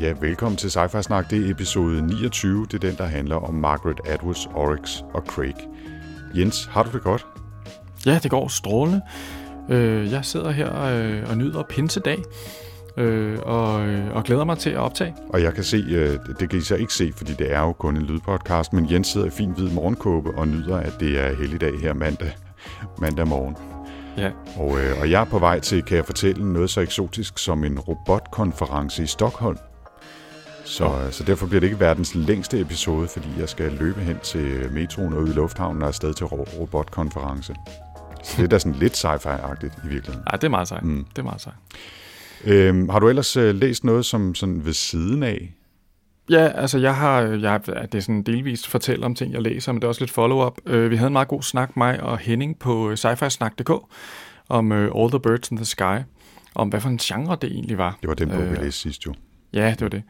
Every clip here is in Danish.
Ja, velkommen til Sci-Fi Snak. Det er episode 29. Det er den, der handler om Margaret Atwoods, Oryx og Craig. Jens, har du det godt? Ja, det går strålende. Øh, jeg sidder her øh, og nyder pinsedag. Øh, og, øh, og glæder mig til at optage. Og jeg kan se, øh, det kan I så ikke se, fordi det er jo kun en lydpodcast, men Jens sidder i fin hvid morgenkåbe og nyder, at det er helligdag her mandag, mandag morgen. Ja, Og, øh, og jeg er på vej til, kan jeg fortælle, noget så eksotisk som en robotkonference i Stockholm. Så, så derfor bliver det ikke verdens længste episode, fordi jeg skal løbe hen til metroen og ud i lufthavnen og afsted til ro- robotkonference. Så det er da sådan lidt sci-fi-agtigt i virkeligheden. Ej, det er meget sejt. Mm. Det er meget sejt. Øhm, har du ellers øh, læst noget som sådan ved siden af? Ja, altså jeg har, jeg, det er sådan delvist fortælle om ting, jeg læser, men det er også lidt follow-up. Øh, vi havde en meget god snak, mig og Henning, på sci-fi-snak.dk om øh, All the Birds in the Sky, om hvad for en genre det egentlig var. Det var den bog, vi Øh, læste sidst jo. Ja, det var det.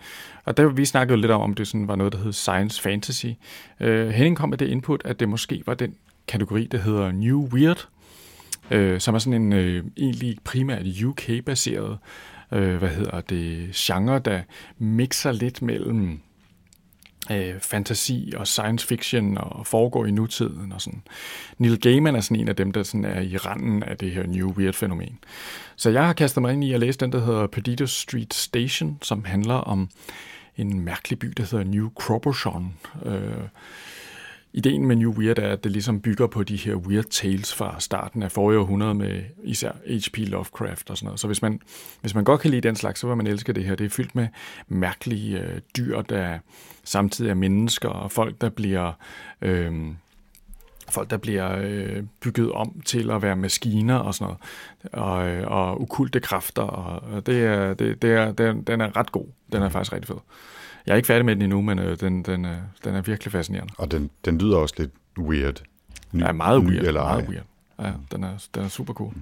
Og der vi snakkede jo lidt om, om det sådan var noget, der hed science fantasy. Øh, Henning kom med det input, at det måske var den kategori, der hedder New Weird, øh, som er sådan en øh, egentlig primært UK-baseret, øh, hvad hedder det, genre, der mixer lidt mellem øh, fantasi og science fiction og foregår i nutiden og sådan. Neil Gaiman er sådan en af dem, der sådan er i randen af det her New Weird-fænomen. Så jeg har kastet mig ind i at læse den, der hedder Perdido Street Station, som handler om en mærkelig by, der hedder New Croboshon. Øh, ideen med New Weird er, at det ligesom bygger på de her weird tales fra starten af forrige århundrede med især H.P. Lovecraft og sådan noget. Så hvis man, hvis man godt kan lide den slags, så vil man elske det her. Det er fyldt med mærkelige øh, dyr, der samtidig er mennesker, og folk, der bliver... Øh, folk, der bliver øh, bygget om til at være maskiner og sådan noget, og, øh, og ukulte kræfter, og og det er, det, det er, den, den er ret god. Den er faktisk rigtig fed. Jeg er ikke færdig med den endnu, men øh, den, den, øh, den er virkelig fascinerende. Og den, den lyder også lidt weird. Ny, Ja, meget ny weird. Eller meget ej. weird. Ja, den er, den er super cool.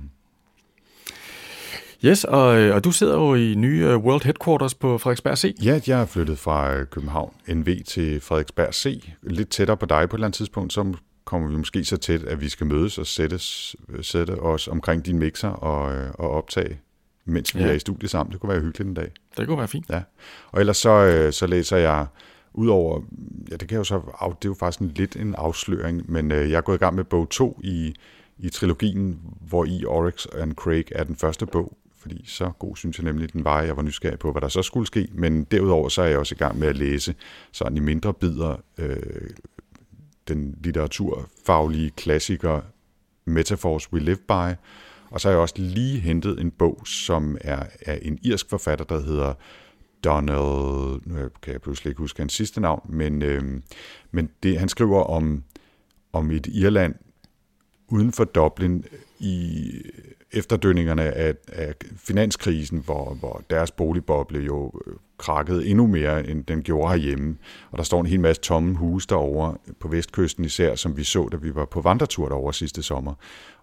Yes, og, øh, og du sidder jo i nye øh, World Headquarters på Frederiksberg C. Ja, jeg er flyttet fra øh, København NV til Frederiksberg C. Lidt tættere på dig på et eller andet tidspunkt, så kommer vi måske så tæt, at vi skal mødes og sættes, sætte os omkring din mixer og, og optage, mens vi Ja. er i studiet sammen. Det kunne være hyggeligt en dag. Det kunne være fint. Ja. Og ellers så, øh, så læser jeg udover, ja det kan jo så, af- det er jo faktisk en, lidt en afsløring, men øh, jeg er gået i gang med bog 2 i, i trilogien, hvor i Oryx and Craig er den første bog, fordi så god synes jeg nemlig, den var, jeg var nysgerrig på, hvad der så skulle ske, men derudover så er jeg også i gang med at læse sådan i mindre bidder øh, den litteraturfaglige klassiker Metaphors We Live By, og så har jeg også lige hentet en bog, som er af en irsk forfatter, der hedder Donald, nu kan jeg pludselig ikke huske hans sidste navn, men, øh, men det, han skriver om, om et Irland uden for Dublin i efterdønningerne af, af finanskrisen, hvor, hvor deres boligboble jo øh, krakkede endnu mere, end den gjorde herhjemme. Og der står en hel masse tomme huse derovre på vestkysten især, som vi så, da vi var på vandretur derovre sidste sommer.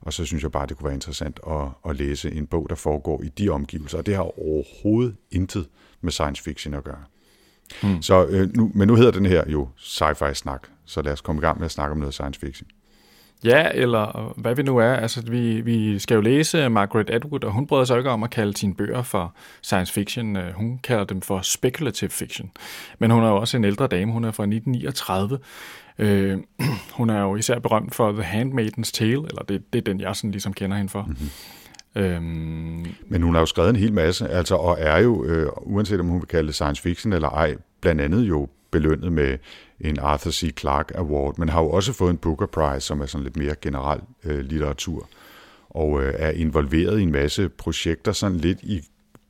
Og så synes jeg bare, det kunne være interessant at, at læse en bog, der foregår i de omgivelser. Og det har overhovedet intet med science fiction at gøre. Hmm. Så, øh, nu, men nu hedder den her jo sci-fi snak, så lad os komme i gang med at snakke om noget science fiction. Ja, eller hvad vi nu er. Altså, vi, vi skal jo læse Margaret Atwood, og hun bryder sig ikke om at kalde sine bøger for science fiction. Øh, Hun kalder dem for speculative fiction. Men hun er jo også en ældre dame. Hun er fra 1939. Øh, hun er jo især berømt for The Handmaid's Tale, eller det, det er den, jeg sådan ligesom kender hende for. Mm-hmm. Øhm, Men hun har jo skrevet en hel masse, altså, og er jo, øh, uanset om hun vil kalde det science fiction eller ej, blandt andet jo belønnet med en Arthur C. Clarke Award, men har jo også fået en Booker Prize, som er sådan lidt mere generel øh, litteratur, og øh, er involveret i en masse projekter, sådan lidt i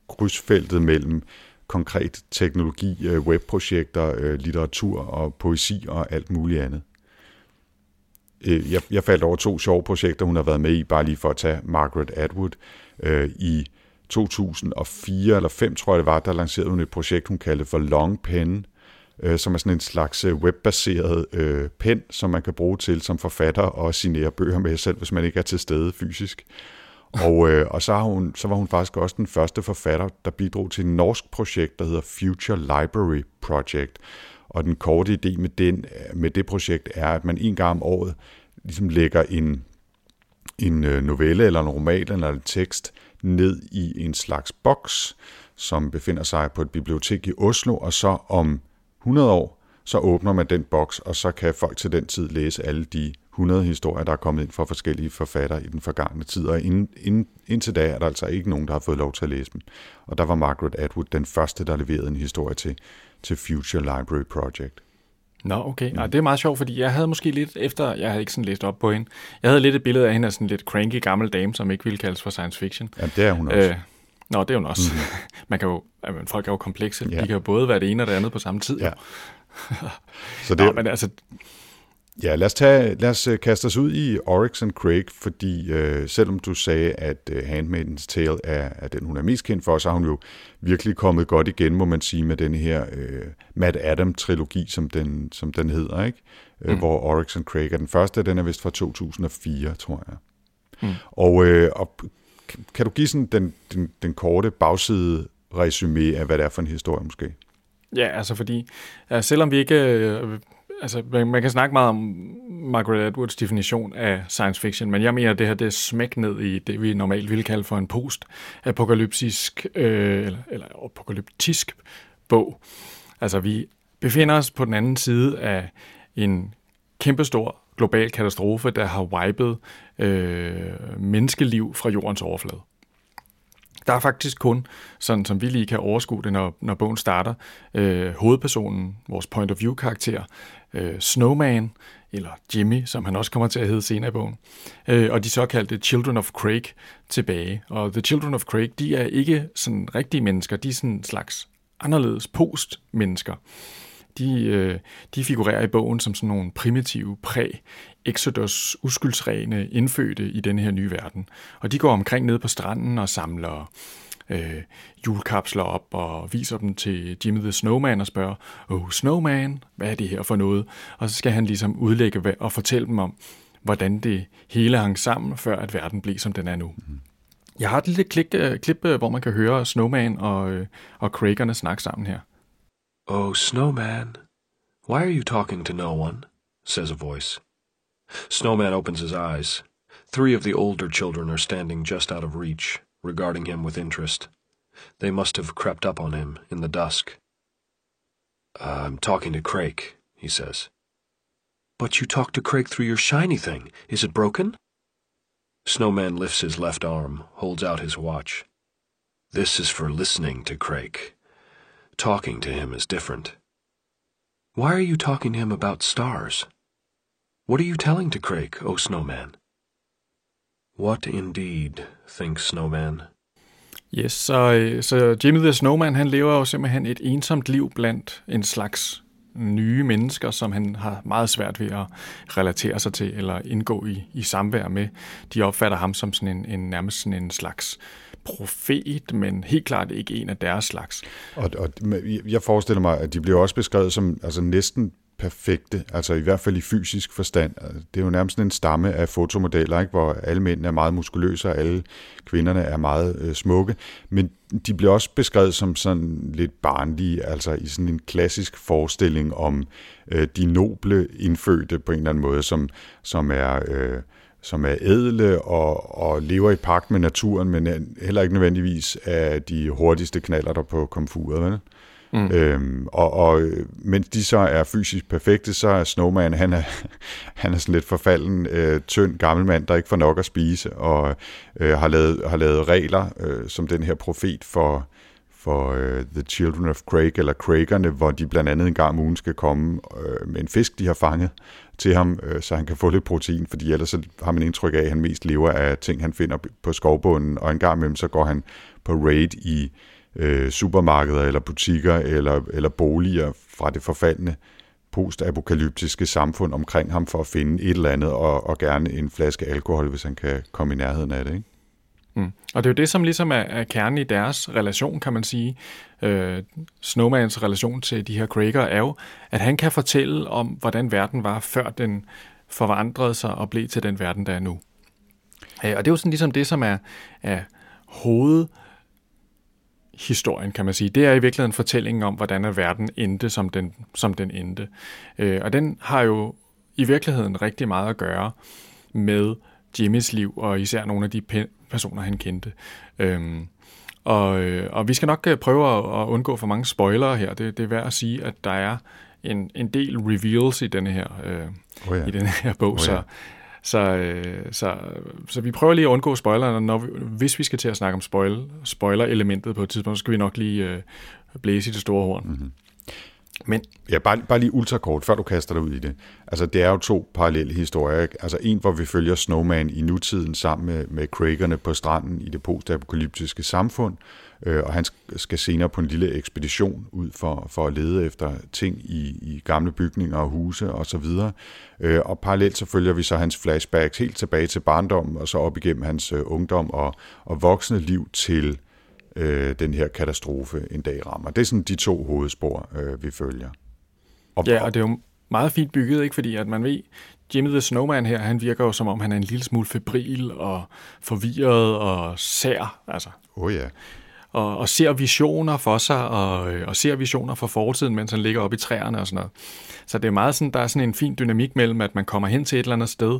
krydsfeltet mellem konkret teknologi, øh, webprojekter, øh, litteratur og poesi og alt muligt andet. Øh, jeg, jeg faldt over to sjove projekter, hun har været med i, bare lige for at tage Margaret Atwood. Øh, I 2004 eller 5 tror jeg det var, der lancerede hun et projekt, hun kaldte for Long Pen, øh, som er sådan en slags øh, webbaseret øh, pen, som man kan bruge til som forfatter og signere bøger med selv, hvis man ikke er til stede fysisk. Og, øh, og så, har hun, så var hun faktisk også den første forfatter, der bidrog til et norsk projekt, der hedder Future Library Project. Og den korte idé med, den, øh, med det projekt er, at man en gang om året ligesom lægger en, en øh, novelle eller en roman eller en tekst ned i en slags boks, som befinder sig på et bibliotek i Oslo, og så om 100 år, så åbner man den boks, og så kan folk til den tid læse alle de 100 historier, der er kommet ind fra forskellige forfattere i den forgangne tid, og ind, ind, indtil da er der altså ikke nogen, der har fået lov til at læse dem. Og der var Margaret Atwood den første, der leverede en historie til, til Future Library Project. Nå, okay. Mm. Ja, det er meget sjovt, fordi jeg havde måske lidt efter, jeg havde ikke sådan læst op på hende, jeg havde lidt et billede af hende af sådan lidt cranky gammel dame, som ikke ville kaldes for science fiction. Ja, det er hun også. Øh, nå, det er hun også. Mm. Man kan jo, jamen, folk er jo komplekse. Ja. De kan jo både være det ene og det andet på samme tid. Ja. Så det, nå, men altså, Ja, lad os, tage, lad os øh, kaste os ud i Oryx and Craig, fordi øh, selvom du sagde, at øh, Handmaid's Tale er, er den, hun er mest kendt for, så har hun jo virkelig kommet godt igen, må man sige, med den her øh, Matt Adam-trilogi, som den, som den hedder, ikke? Øh, mm. hvor Oryx and Craig er den første, den er vist fra 2004, tror jeg. Mm. Og, øh, og kan du give sådan den, den, den korte bagside resume af, hvad det er for en historie måske? Ja, altså fordi, altså selvom vi ikke øh, altså, man, man kan snakke meget om Margaret Atwoods definition af science fiction, men jeg mener, at det her det er smæk ned i det, vi normalt ville kalde for en post-apokalyptisk, øh, eller, eller apokalyptisk bog. Altså, vi befinder os på den anden side af en kæmpestor global katastrofe, der har wiped øh, menneskeliv fra jordens overflade. Der er faktisk kun, sådan som vi lige kan overskue det, når, når bogen starter, øh, hovedpersonen, vores point of view karakter, øh, Snowman, eller Jimmy, som han også kommer til at hedde senere i bogen, øh, og de såkaldte Children of Craig tilbage. Og The Children of Craig, de er ikke sådan rigtige mennesker, de er sådan en slags anderledes post-mennesker. De, øh, de figurerer i bogen som sådan nogle primitive præ Exodus uskyldsrene indfødte i den her nye verden. Og de går omkring ned på stranden og samler øh, julekapsler op og viser dem til Jimmy the Snowman og spørger, oh Snowman, hvad er det her for noget? Og så skal han ligesom udlægge og fortælle dem om, hvordan det hele hang sammen, før at verden blev, som den er nu. Mm. Jeg har et lille klik, uh, klip, uh, hvor man kan høre Snowman og, og Craigerne snakke sammen her. Oh, Snowman, why are you talking to no one? says a voice. Snowman opens his eyes. Three of the older children are standing just out of reach. regarding him with interest. They must have crept up on him in the dusk. I'm talking to Crake, he says. But you talk to Crake through your shiny thing. Is it broken? Snowman lifts his left arm, holds out his watch. This is for listening to Crake. Talking to him is different. Why are you talking to him about stars? What are you telling to Crake, O oh Snowman? What indeed, thinks Snowman. Yes, så, så Jimmy the Snowman, han lever jo simpelthen et ensomt liv blandt en slags nye mennesker, som han har meget svært ved at relatere sig til eller indgå i, i samvær med. De opfatter ham som sådan en, en nærmest sådan en slags profet, men helt klart ikke en af deres slags. Og, og jeg forestiller mig, at de bliver også beskrevet som altså næsten perfekte, altså i hvert fald i fysisk forstand. Det er jo nærmest en stamme af fotomodeller, ikke? hvor alle mænd er meget muskuløse, og alle kvinderne er meget øh, smukke, men de bliver også beskrevet som sådan lidt barnlige, altså i sådan en klassisk forestilling om øh, de noble indfødte på en eller anden måde, som, som er... Øh, som er edle og, og lever i pagt med naturen, men heller ikke nødvendigvis af de hurtigste knaller der på komfuret. Vel? Mm. Øhm, og, og mens de så er fysisk perfekte, så er Snowman, han er, han er sådan lidt forfalden, øh, tynd gammel mand, der ikke får nok at spise, og øh, har, lavet, har lavet regler øh, som den her profet for, for øh, The Children of Craig, eller Craigerne, hvor de blandt andet en gang om ugen skal komme øh, med en fisk, de har fanget til ham, øh, så han kan få lidt protein, fordi ellers så har man indtryk af, at han mest lever af ting, han finder på skovbunden, og en gang imellem så går han på raid i øh, supermarkeder eller butikker eller, eller boliger fra det forfaldende postapokalyptiske samfund omkring ham for at finde et eller andet, og, og gerne en flaske alkohol, hvis han kan komme i nærheden af det. Ikke? Mm. Og det er jo det, som ligesom er, er kernen i deres relation, kan man sige. Øh, Snowmans relation til de her Krager er jo, at han kan fortælle om, hvordan verden var, før den forvandrede sig og blev til den verden, der er nu. Øh, og det er jo sådan ligesom det, som er, er hoved historien, kan man sige. Det er i virkeligheden fortællingen om, hvordan verden endte, som den, som den endte. Øh, og den har jo i virkeligheden rigtig meget at gøre med Jimmys liv, og især nogle af de personer, han kendte. Øhm, og, øh, og vi skal nok øh, prøve at, at undgå for mange spoilere her. Det, det er værd at sige, at der er en, en del reveals i denne her, øh, oh ja. i denne her bog, oh ja. så, så, øh, så, så vi prøver lige at undgå spoilerne. Når vi, hvis vi skal til at snakke om spoil, spoiler-elementet på et tidspunkt, så skal vi nok lige øh, blæse i det store horn. Mm-hmm. Men ja, bare, bare lige ultrakort, før du kaster dig ud i det. Altså, det er jo to parallelle historier. Ikke? Altså, en, hvor vi følger Snowman i nutiden sammen med, med Craigerne på stranden i det postapokalyptiske samfund, øh, og han skal senere på en lille ekspedition ud for, for at lede efter ting i, i gamle bygninger og huse og så videre. Øh, og parallelt så følger vi så hans flashbacks helt tilbage til barndommen, og så op igennem hans øh, ungdom og, og voksne liv til øh, den her katastrofe en dag rammer. Det er sådan de to hovedspor, øh, vi følger. Og, ja, og det er jo meget fint bygget, ikke? fordi at man ved, Jimmy the Snowman her, han virker jo som om, han er en lille smule febril og forvirret og sær. Altså. Oh ja. Og, og ser visioner for sig, og, øh, og ser visioner for fortiden, mens han ligger oppe i træerne og sådan noget. Så det er meget sådan, der er sådan en fin dynamik mellem, at man kommer hen til et eller andet sted,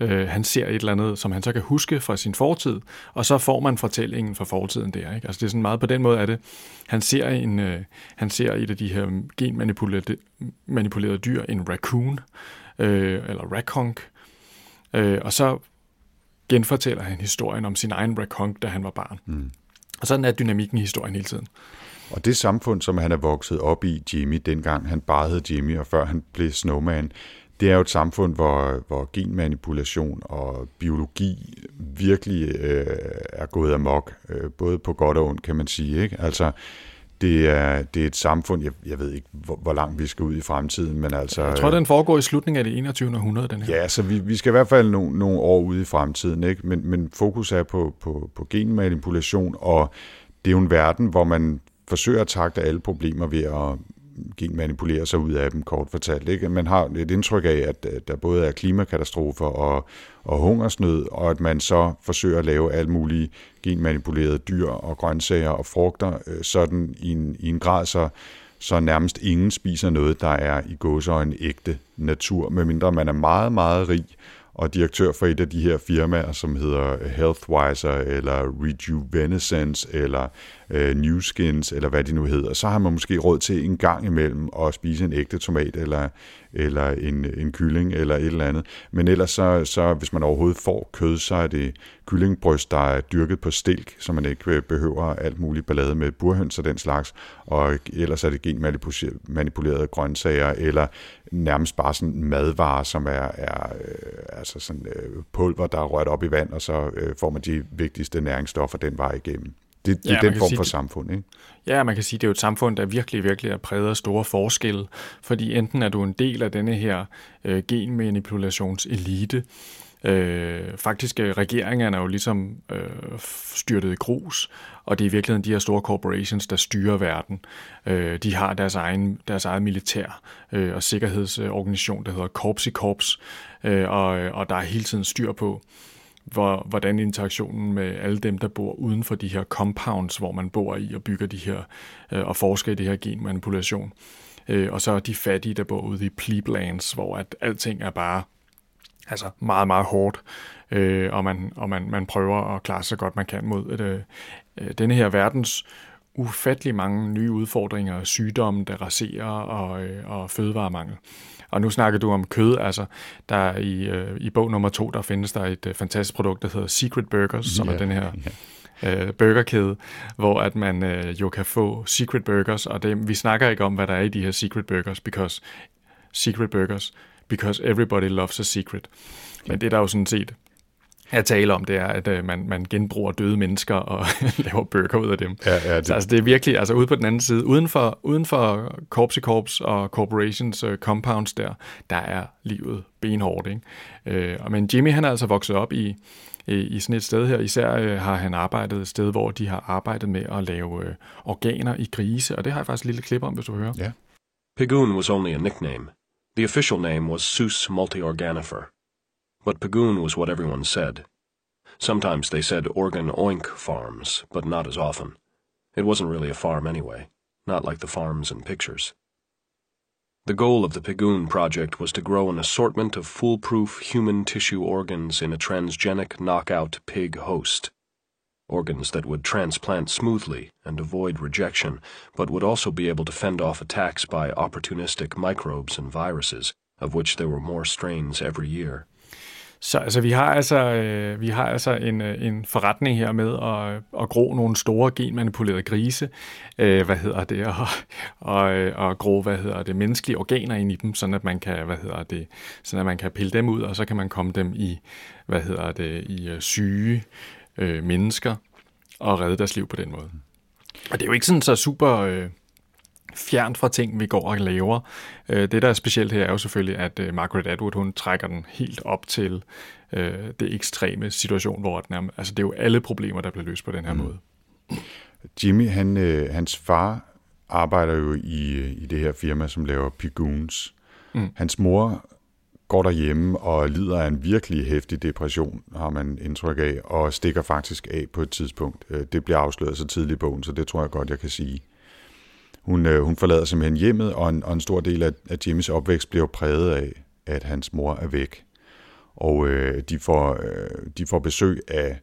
øh, han ser et eller andet, som han så kan huske fra sin fortid, og så får man fortællingen fra fortiden der. Ikke? Altså det er sådan meget på den måde, at det, han ser, en, øh, han ser et af de her genmanipulerede manipulerede dyr, en raccoon, øh, eller racconk, øh, og så genfortæller han historien om sin egen racconk, da han var barn. Mm. Og sådan er dynamikken i historien hele tiden. Og det samfund, som han er vokset op i, Jimmy, dengang han bare hed Jimmy, og før han blev Snowman, det er jo et samfund, hvor, hvor genmanipulation og biologi virkelig øh, er gået amok, øh, både på godt og ondt, kan man sige. Ikke? Altså, det er, det er et samfund, jeg, jeg ved ikke, hvor, hvor langt vi skal ud i fremtiden, men altså... Jeg tror, den foregår i slutningen af det 21. århundrede, den her. Ja, så vi, vi skal i hvert fald nogle, nogle år ud i fremtiden, ikke? Men, men fokus er på, på, på genmanipulation, og det er jo en verden, hvor man forsøger at takte alle problemer ved at genmanipulerer sig ud af dem, kort fortalt. Ikke? Man har et indtryk af, at der både er klimakatastrofer og, og hungersnød, og at man så forsøger at lave alle mulige genmanipulerede dyr og grøntsager og frugter, øh, sådan i en, i en grad, så, så nærmest ingen spiser noget, der er i gåsøjne ægte natur, medmindre man er meget, meget rig og direktør for et af de her firmaer, som hedder Healthwiser, eller Rejuvenescence, eller øh, Newskins, eller hvad de nu hedder, så har man måske råd til en gang imellem at spise en ægte tomat, eller, eller en, en kylling, eller et eller andet. Men ellers så, så, hvis man overhovedet får kød, så er det kyllingbryst, der er dyrket på stilk, så man ikke øh, behøver alt muligt ballade med burhøns og den slags, og ellers er det genmanipulerede grøntsager, eller nærmest bare sådan madvarer, som er, er øh, altså sådan øh, pulver, der er rørt op i vand, og så øh, får man de vigtigste næringsstoffer den vej igennem. Det, det ja, er den form sige, for samfund, ikke? Ja, man kan sige, det er jo et samfund, der virkelig, virkelig er præget af store forskelle, fordi enten er du en del af denne her øh, genmanipulationselite, Øh, faktisk øh, regeringerne er jo ligesom øh, styrtet i grus, og det er i virkeligheden de her store corporations, der styrer verden. Øh, de har deres egen, deres eget militær øh, og sikkerhedsorganisation, der hedder Corps i Corps, øh, og, og der er hele tiden styr på, hvor, hvordan interaktionen med alle dem, der bor uden for de her compounds, hvor man bor i og bygger de her øh, og forsker i det her genmanipulation. Øh, og så de fattige, der bor ude i pleblands, hvor at alting er bare altså meget, meget hårdt, øh, og, man, og man, man prøver at klare sig så godt man kan mod et, øh, denne her verdens ufattelig mange nye udfordringer, sygdomme, der raserer og, øh, og fødevaremangel. Og nu snakker du om kød, altså der i, øh, i bog nummer to, der findes der et øh, fantastisk produkt, der hedder Secret Burgers, som yeah. er den her øh, burgerkæde, hvor at man øh, jo kan få Secret Burgers, og det, vi snakker ikke om, hvad der er i de her Secret Burgers, because Secret Burgers because everybody loves a secret. Men det der jo sådan set jeg taler om, det er, at øh, man, man genbruger døde mennesker og laver burger ud af dem. Ja, ja, det... Så altså, det er virkelig, altså ude på den anden side, uden for, uden for corps corps og corporations uh, compounds der, der er livet benhårdt. Ikke? Øh, men Jimmy han er altså vokset op i, i sådan et sted her. Især øh, har han arbejdet et sted, hvor de har arbejdet med at lave øh, organer i grise, og det har jeg faktisk et lille klip om, hvis du hører. Ja. Pigoon was only a nickname. The official name was Sus multiorganifer. But Pigoon was what everyone said. Sometimes they said Organ Oink Farms, but not as often. It wasn't really a farm anyway, not like the farms in pictures. The goal of the Pigoon project was to grow an assortment of foolproof human tissue organs in a transgenic knockout pig host. Organs that would transplant smoothly and avoid rejection, but would also be able to fend off attacks by opportunistic microbes and viruses, of which there were more strains every year. Så altså, vi har altså, øh, vi har altså en, øh, en forretning her med at, øh, at gro nogle store genmanipulerede grise, øh, hvad hedder det, og, og, øh, og gro, hvad hedder det, menneskelige organer ind i dem, sådan at man kan, hvad hedder det, sådan at man kan pille dem ud, og så kan man komme dem i, hvad hedder det, i øh, syge øh, mennesker og redde deres liv på den måde. Og det er jo ikke sådan så super... Øh, fjernt fra ting, vi går og laver. Øh, det, der er specielt her, er jo selvfølgelig, at øh, Margaret Atwood, hun trækker den helt op til øh, det ekstreme situation, hvor den er, altså det er jo alle problemer, der bliver løst på den her mm. måde. Jimmy, han, øh, hans far arbejder jo i, i det her firma, som laver Pigoons. Mm. Hans mor går derhjemme og lider af en virkelig hæftig depression, har man indtryk af, og stikker faktisk af på et tidspunkt. Det bliver afsløret så tidligt i bogen, så det tror jeg godt, jeg kan sige. Hun, øh, hun forlader simpelthen hjemmet, og en, og en stor del af, af Jimmys opvækst bliver præget af, at hans mor er væk. Og øh, de, får, øh, de får besøg af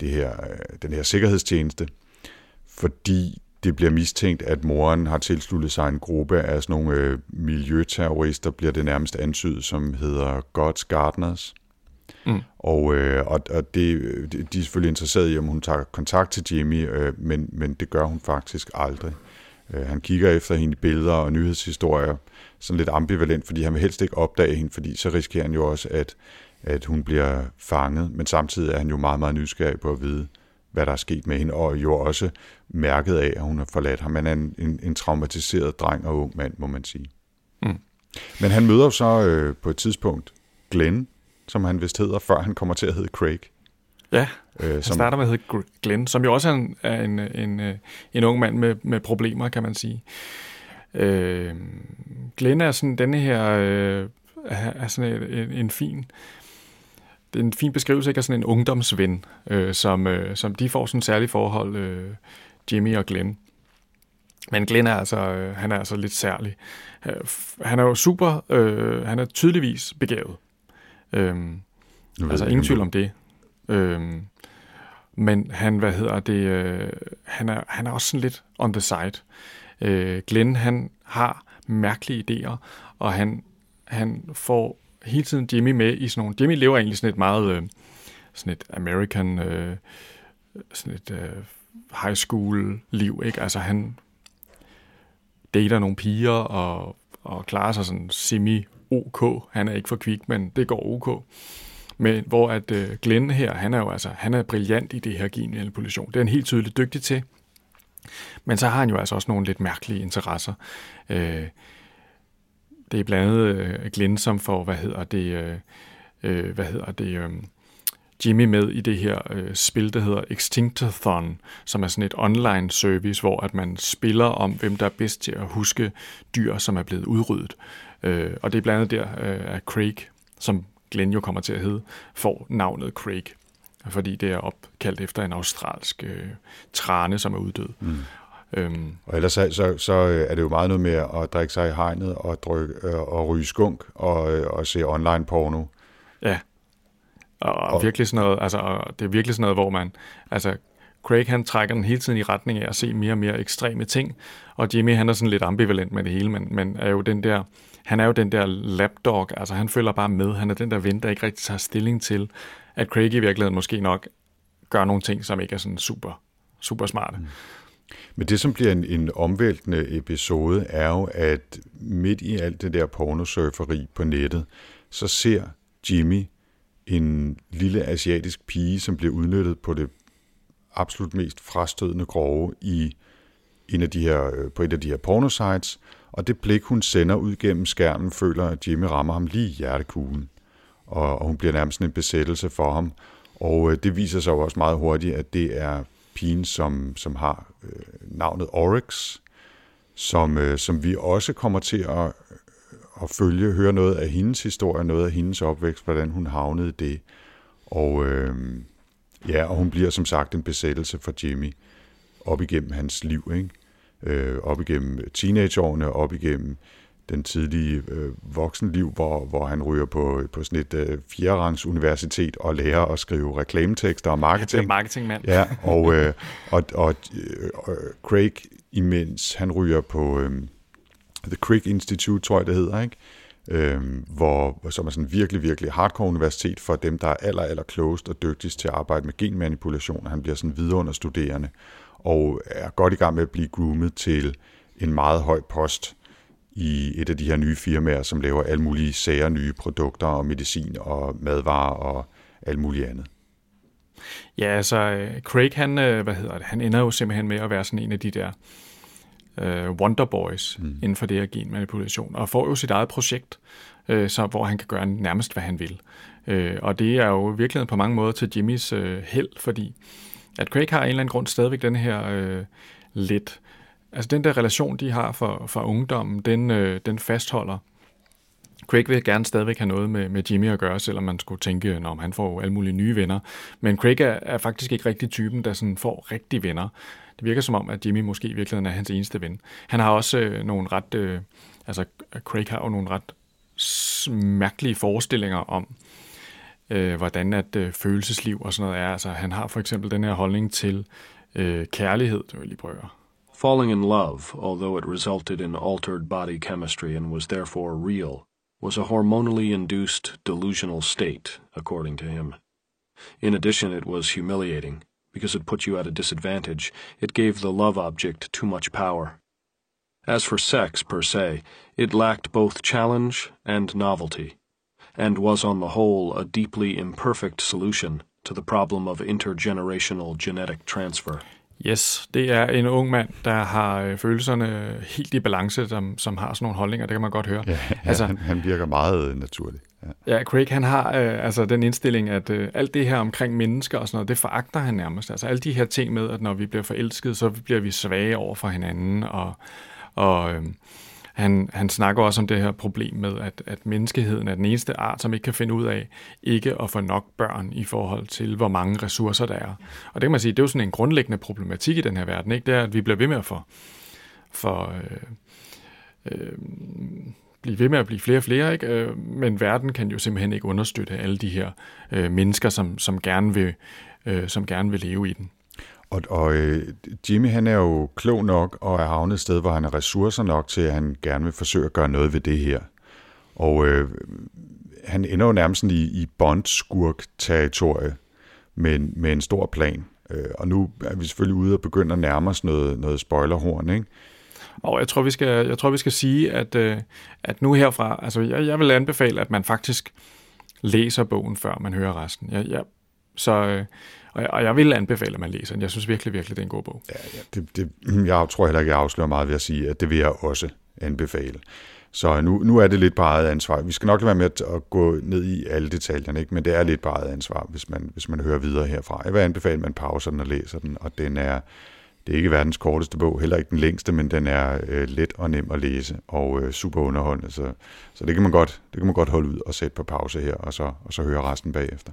det her, øh, den her sikkerhedstjeneste, fordi det bliver mistænkt, at moren har tilsluttet sig en gruppe af sådan nogle øh, miljøterrorister, bliver det nærmest antydet, som hedder God's Gardeners. Mm. Og, øh, og, og det, de er selvfølgelig interesseret i, om hun tager kontakt til Jimmy, øh, men, men det gør hun faktisk aldrig. Øh, han kigger efter hende billeder og nyhedshistorier, sådan lidt ambivalent, fordi han vil helst ikke opdage hende, fordi så risikerer han jo også, at, at hun bliver fanget, men samtidig er han jo meget, meget nysgerrig på at vide, hvad der er sket med hende, og jo også mærket af, at hun har forladt ham. Han er en, en, en traumatiseret dreng og ung mand, må man sige. Mm. Men han møder så øh, på et tidspunkt Glenn, som han vist hedder, før han kommer til at hedde Craig. Ja, øh, han som, starter med at hedde Glenn, som jo også er en, er en, en, øh, en ung mand med, med problemer, kan man sige. Øh, Glenn er sådan denne her, øh, er sådan en, en fin, det er en fin beskrivelse ikke, af sådan en ungdomsven, øh, som, øh, som de får sådan en særlig forhold, øh, Jimmy og Glenn. Men Glenn er altså, øh, han er altså lidt særlig. Øh, han er jo super, øh, han er tydeligvis begavet. Øh, altså ingen tvivl om det. Øhm, men han, hvad hedder det, øh, han, er, han er også sådan lidt on the side. Øh, Glenn, han har mærkelige idéer, og han, han får hele tiden Jimmy med i sådan nogle... Jimmy lever egentlig sådan et meget... Øh, sådan et American... Øh, sådan et øh, high school liv, ikke? Altså han dater nogle piger og, og klarer sig sådan semi-OK. Han er ikke for kvik, men det går OK. Men hvor at øh, Glenn her, han er jo altså, han er brilliant i det her genmanipulation. Det er han helt tydeligt dygtig til. Men så har han jo altså også nogle lidt mærkelige interesser. Øh, det er blandt andet øh, Glenn, som får, hvad hedder det, øh, øh, hvad hedder det, øh, Jimmy med i det her øh, spil, der hedder Extinctathon, som er sådan et online service, hvor at man spiller om, hvem der er bedst til at huske dyr, som er blevet udryddet. Øh, og det er blandt andet der, øh, at Craig, som Glenn jo kommer til at hedde, får navnet Craig, fordi det er opkaldt efter en australsk øh, trane, som er uddød. Mm. Øhm. Og ellers så, så, så øh, er det jo meget noget med at drikke sig i hegnet og, drykke, øh, og ryge skunk og, øh, og se online porno. Ja, og, og virkelig sådan noget, altså, det er virkelig sådan noget, hvor man, altså Craig han trækker den hele tiden i retning af at se mere og mere ekstreme ting, og Jimmy han er sådan lidt ambivalent med det hele, men, men er jo den der, han er jo den der lapdog, altså han følger bare med, han er den der ven, der ikke rigtig tager stilling til, at Craig i virkeligheden måske nok gør nogle ting, som ikke er sådan super, super smarte. Mm. Men det, som bliver en, en omvæltende episode, er jo, at midt i alt det der pornosurferi på nettet, så ser Jimmy en lille asiatisk pige, som bliver udnyttet på det absolut mest frastødende grove i en af de her, øh, på et af de her pornosites, og det blik, hun sender ud gennem skærmen, føler, at Jimmy rammer ham lige i hjertekuglen. Og, og hun bliver nærmest en besættelse for ham. Og øh, det viser sig jo også meget hurtigt, at det er pigen, som, som har øh, navnet Oryx, som, øh, som vi også kommer til at, øh, at følge, høre noget af hendes historie, noget af hendes opvækst, hvordan hun havnede det. Og øh, ja, og hun bliver som sagt en besættelse for Jimmy op igennem hans liv, ikke? Øh, op igennem teenageårene, op igennem den tidlige øh, voksenliv, hvor, hvor han ryger på, på sådan et øh, fjerderangs universitet og lærer at skrive reklametekster og marketing. Ja, marketingmand. Ja, og, øh, og, og øh, Craig, imens han ryger på øh, The Crick Institute, tror jeg det hedder, ikke? Øh, hvor, som er sådan virkelig, virkelig hardcore universitet for dem, der er aller, aller klogest og dygtigst til at arbejde med genmanipulation. Han bliver sådan vidunderstuderende og er godt i gang med at blive groomet til en meget høj post i et af de her nye firmaer, som laver alle mulige sager, nye produkter og medicin og madvarer og alt muligt andet. Ja, altså Craig, han, øh, hvad hedder det, han ender jo simpelthen med at være sådan en af de der uh, Wonder Boys mm. inden for det her genmanipulation, og får jo sit eget projekt, uh, så, hvor han kan gøre nærmest, hvad han vil. Uh, og det er jo virkelig på mange måder til Jimmys uh, held, fordi at Craig har en eller anden grund stadigvæk den her øh, lidt Altså den der relation, de har for, for ungdommen, den, øh, den fastholder. Craig vil gerne stadigvæk have noget med, med Jimmy at gøre, selvom man skulle tænke, når han får alle mulige nye venner. Men Craig er, er faktisk ikke rigtig typen, der sådan får rigtige venner. Det virker som om, at Jimmy måske i virkeligheden er hans eneste ven. Han har også øh, nogle ret... Øh, altså, Craig har jo nogle ret mærkelige forestillinger om, øh, hvordan at øh, følelsesliv og sådan noget er. Altså, han har for eksempel den her holdning til øh, kærlighed. Falling in love, although it resulted in altered body chemistry and was therefore real, was a hormonally induced delusional state, according to him. In addition, it was humiliating, because it put you at a disadvantage. It gave the love object too much power. As for sex per se, it lacked both challenge and novelty, and was on the whole a deeply imperfect solution to the problem of intergenerational genetic transfer. Yes, det er en ung mand, der har øh, følelserne helt i balance, som, som har sådan nogle holdninger, det kan man godt høre. Ja, ja altså, han, han virker meget naturlig. Ja, ja Craig han har øh, altså den indstilling, at øh, alt det her omkring mennesker og sådan noget, det foragter han nærmest. Altså alle de her ting med, at når vi bliver forelsket, så bliver vi svage over for hinanden, og, og øh, han, han snakker også om det her problem med, at, at menneskeheden er den eneste art, som ikke kan finde ud af ikke at få nok børn i forhold til, hvor mange ressourcer der er. Og det kan man sige, det er jo sådan en grundlæggende problematik i den her verden, ikke? det er, at vi bliver ved med at få, for, øh, øh, blive ved med at blive flere og flere, ikke? Øh, men verden kan jo simpelthen ikke understøtte alle de her øh, mennesker, som, som, gerne vil, øh, som gerne vil leve i den. Og, og øh, Jimmy han er jo klog nok og er havnet et sted, hvor han har ressourcer nok til, at han gerne vil forsøge at gøre noget ved det her. Og øh, han ender jo nærmest i, i Bond-skurk-territorie med, med en stor plan. Øh, og nu er vi selvfølgelig ude og begynde at nærme os noget, noget spoilerhorn, ikke? Og jeg tror, vi skal, jeg tror, vi skal sige, at, øh, at nu herfra, altså jeg, jeg vil anbefale, at man faktisk læser bogen, før man hører resten. Jeg, jeg, så, øh, og jeg, og jeg vil anbefale, at man læser den. Jeg synes virkelig, virkelig, det er en god bog. Ja, ja det, det, mm, jeg tror heller ikke, jeg afslører meget ved at sige, at det vil jeg også anbefale. Så nu, nu er det lidt på eget ansvar. Vi skal nok være med at, gå ned i alle detaljerne, ikke? men det er lidt på eget ansvar, hvis man, hvis man hører videre herfra. Jeg vil anbefale, at man pauser den og læser den, og den er, det er ikke verdens korteste bog, heller ikke den længste, men den er øh, let og nem at læse og øh, super underholdende, så, så det, kan man godt, det kan man godt holde ud og sætte på pause her, og så, og så høre resten bagefter.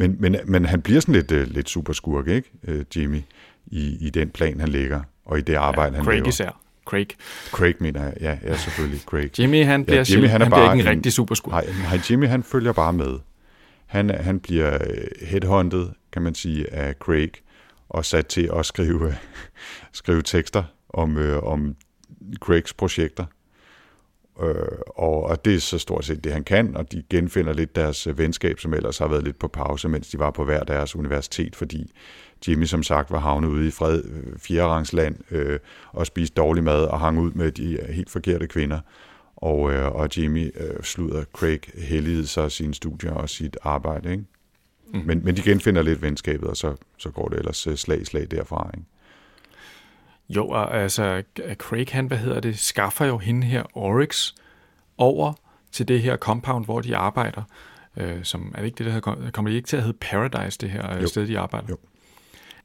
Men, men, men han bliver sådan lidt, uh, lidt superskurk, ikke, uh, Jimmy, i, i den plan, han lægger, og i det arbejde, ja, han Craig laver. især. Craig. Craig mener jeg, ja, ja selvfølgelig, Craig. Jimmy, han bliver, ja, Jimmy, han er han bare bliver ikke en, en rigtig superskurk. Nej, nej, Jimmy, han følger bare med. Han, han bliver øh, headhunted, kan man sige, af Craig, og sat til at skrive, skrive tekster om, øh, om Craigs projekter. Øh, og, og det er så stort set det, han kan, og de genfinder lidt deres øh, venskab, som ellers har været lidt på pause, mens de var på hver deres universitet, fordi Jimmy som sagt var havnet ude i fred, øh, fjerderangsland øh, og spiste dårlig mad og hang ud med de helt forkerte kvinder. Og, øh, og Jimmy øh, slutter Craig helligede sig sine studier og sit arbejde. Ikke? Mm. Men, men de genfinder lidt venskabet, og så, så går det ellers øh, slag i slag derfra. Ikke? Jo, og altså Craig, han, hvad hedder det, skaffer jo hende her Oryx over til det her compound, hvor de arbejder. øh, som er det ikke det, der hedder, kommer det ikke til at hedde Paradise, det her jo. sted, de arbejder? Jo.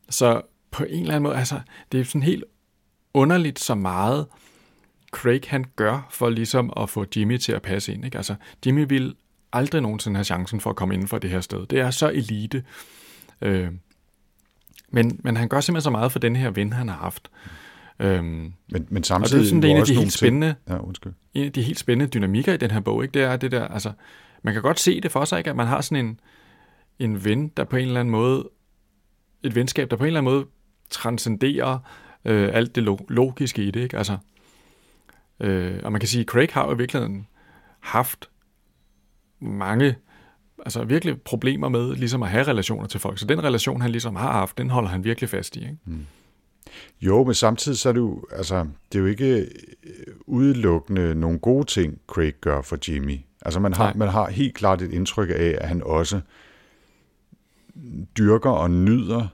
Så på en eller anden måde, altså, det er sådan helt underligt så meget, Craig han gør for ligesom at få Jimmy til at passe ind. Ikke? Altså, Jimmy vil aldrig nogensinde have chancen for at komme ind for det her sted. Det er så elite. Øh, men, men han gør simpelthen så meget for den her ven, han har haft. Øhm, men, men samtidig... Og det er sådan det er en af de helt spændende, ja, undskyld. en af de helt spændende dynamikker i den her bog, ikke? det er det der, altså, man kan godt se det for sig, ikke? at man har sådan en, en ven, der på en eller anden måde, et venskab, der på en eller anden måde transcenderer øh, alt det logiske i det, ikke? Altså, øh, og man kan sige, at Craig har jo i virkeligheden haft mange altså virkelig problemer med ligesom at have relationer til folk. Så den relation, han ligesom har haft, den holder han virkelig fast i. Ikke? Mm. Jo, men samtidig så er det jo, altså, det er jo ikke øh, udelukkende nogle gode ting, Craig gør for Jimmy. Altså man har, man har helt klart et indtryk af, at han også dyrker og nyder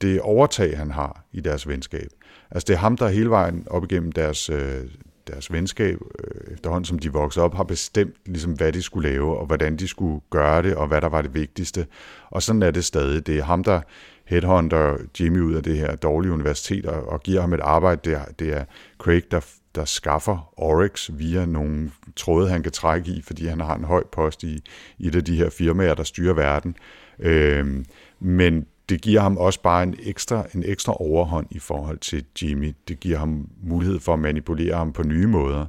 det overtag, han har i deres venskab. Altså det er ham, der hele vejen op igennem deres, øh, deres venskab, øh, efterhånden som de voksede op, har bestemt, ligesom, hvad de skulle lave, og hvordan de skulle gøre det, og hvad der var det vigtigste. Og sådan er det stadig. Det er ham, der headhunter Jimmy ud af det her dårlige universitet og, og giver ham et arbejde. Det er, det er Craig, der, der skaffer Oryx via nogle tråde, han kan trække i, fordi han har en høj post i, i et af de her firmaer, der styrer verden. Øh, men det giver ham også bare en ekstra, en ekstra overhånd i forhold til Jimmy. Det giver ham mulighed for at manipulere ham på nye måder.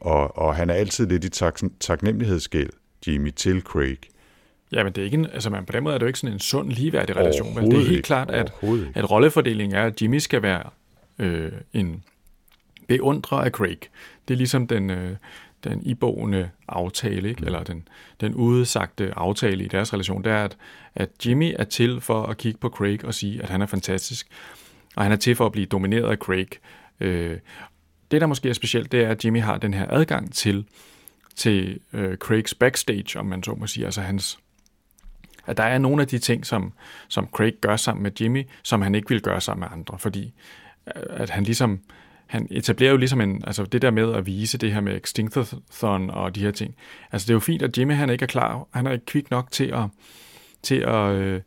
Og, og han er altid lidt i tak, taknemmelighedsgæld, Jimmy, til Craig. Ja, men det er ikke en, altså man, på den måde er det jo ikke sådan en sund, ligeværdig relation. Men det er helt ikke. klart, at, at rollefordelingen er, at Jimmy skal være øh, en beundrer af Craig. Det er ligesom den, øh, den iboende aftale, ikke? Mm. eller den, den udsagte aftale i deres relation, det er, at, at Jimmy er til for at kigge på Craig og sige, at han er fantastisk, og han er til for at blive domineret af Craig. Øh, det, der måske er specielt, det er, at Jimmy har den her adgang til, til øh, Craigs backstage, om man så må sige, altså hans at der er nogle af de ting, som, som Craig gør sammen med Jimmy, som han ikke vil gøre sammen med andre, fordi øh, at han ligesom han etablerer jo ligesom en, altså det der med at vise det her med Extinctathon og de her ting. Altså det er jo fint, at Jimmy han ikke er klar, han er ikke kvik nok til at, til at, øh,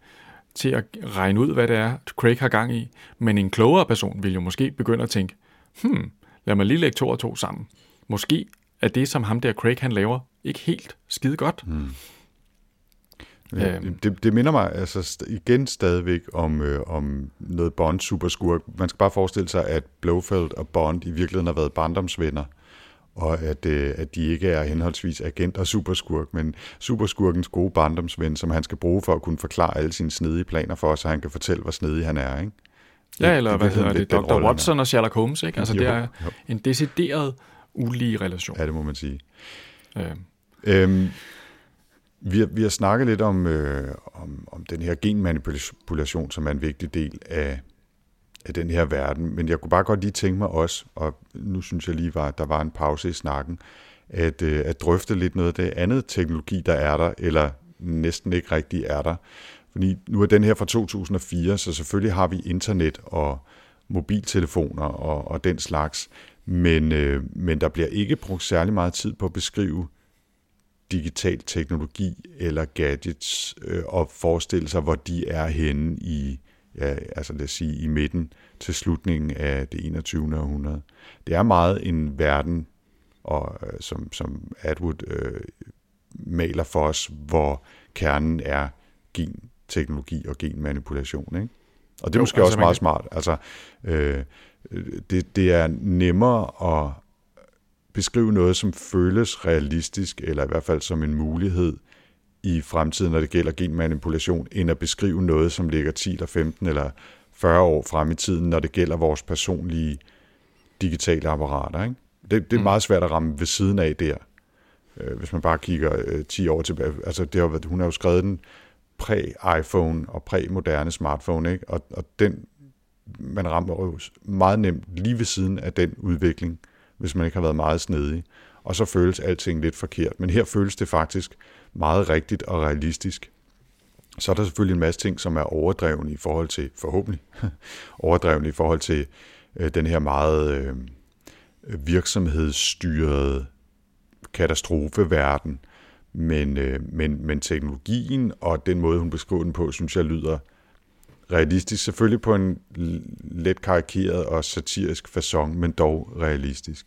til at regne ud, hvad det er, Craig har gang i. Men en klogere person vil jo måske begynde at tænke, hmm, lad mig lige lægge to og to sammen. Måske er det, som ham der Craig han laver, ikke helt skide godt. Hmm. Øhm. det, det minder mig altså igen stadigvæk om, øh, om noget Bond superskurk. Man skal bare forestille sig, at Blofeld og Bond i virkeligheden har været barndomsvenner, og at, øh, at de ikke er henholdsvis agent og superskurk, men superskurkens gode barndomsven, som han skal bruge for at kunne forklare alle sine snedige planer for, så han kan fortælle, hvor snedig han er. Ikke? Ja, eller hvad hedder det? Dr. Watson og Sherlock Holmes, ikke? Altså, jo, det er jo. en decideret ulige relation. Ja, det må man sige. Øhm. Øhm, vi har, vi har snakket lidt om, øh, om, om den her genmanipulation, som er en vigtig del af, af den her verden. Men jeg kunne bare godt lige tænke mig også, og nu synes jeg lige, var, at der var en pause i snakken, at, øh, at drøfte lidt noget af det andet teknologi, der er der, eller næsten ikke rigtig er der. Fordi nu er den her fra 2004, så selvfølgelig har vi internet og mobiltelefoner og, og den slags, men, øh, men der bliver ikke brugt særlig meget tid på at beskrive digital teknologi eller gadgets øh, og forestille sig, hvor de er henne i, ja, altså lad os sige, i midten til slutningen af det 21. århundrede. Det er meget en verden, og, øh, som, som Atwood øh, maler for os, hvor kernen er genteknologi og genmanipulation. Ikke? Og det er jo, måske altså, også meget kan... smart. Altså, øh, det, det er nemmere at beskrive noget, som føles realistisk, eller i hvert fald som en mulighed i fremtiden, når det gælder genmanipulation, end at beskrive noget, som ligger 10 eller 15 eller 40 år frem i tiden, når det gælder vores personlige digitale apparater. Ikke? Det, det er mm. meget svært at ramme ved siden af der, øh, hvis man bare kigger øh, 10 år tilbage. Altså, det har, hun har jo skrevet den præ-iPhone og præ-moderne smartphone, ikke? Og, og den, man rammer jo meget nemt lige ved siden af den udvikling hvis man ikke har været meget snedig. Og så føles alting lidt forkert. Men her føles det faktisk meget rigtigt og realistisk. Så er der selvfølgelig en masse ting, som er overdrevne i forhold til, forhåbentlig, overdrevne i forhold til øh, den her meget øh, virksomhedsstyrede katastrofeverden. men, øh, men, men teknologien og den måde, hun beskriver den på, synes jeg lyder realistisk. Selvfølgelig på en let karikeret og satirisk façon, men dog realistisk.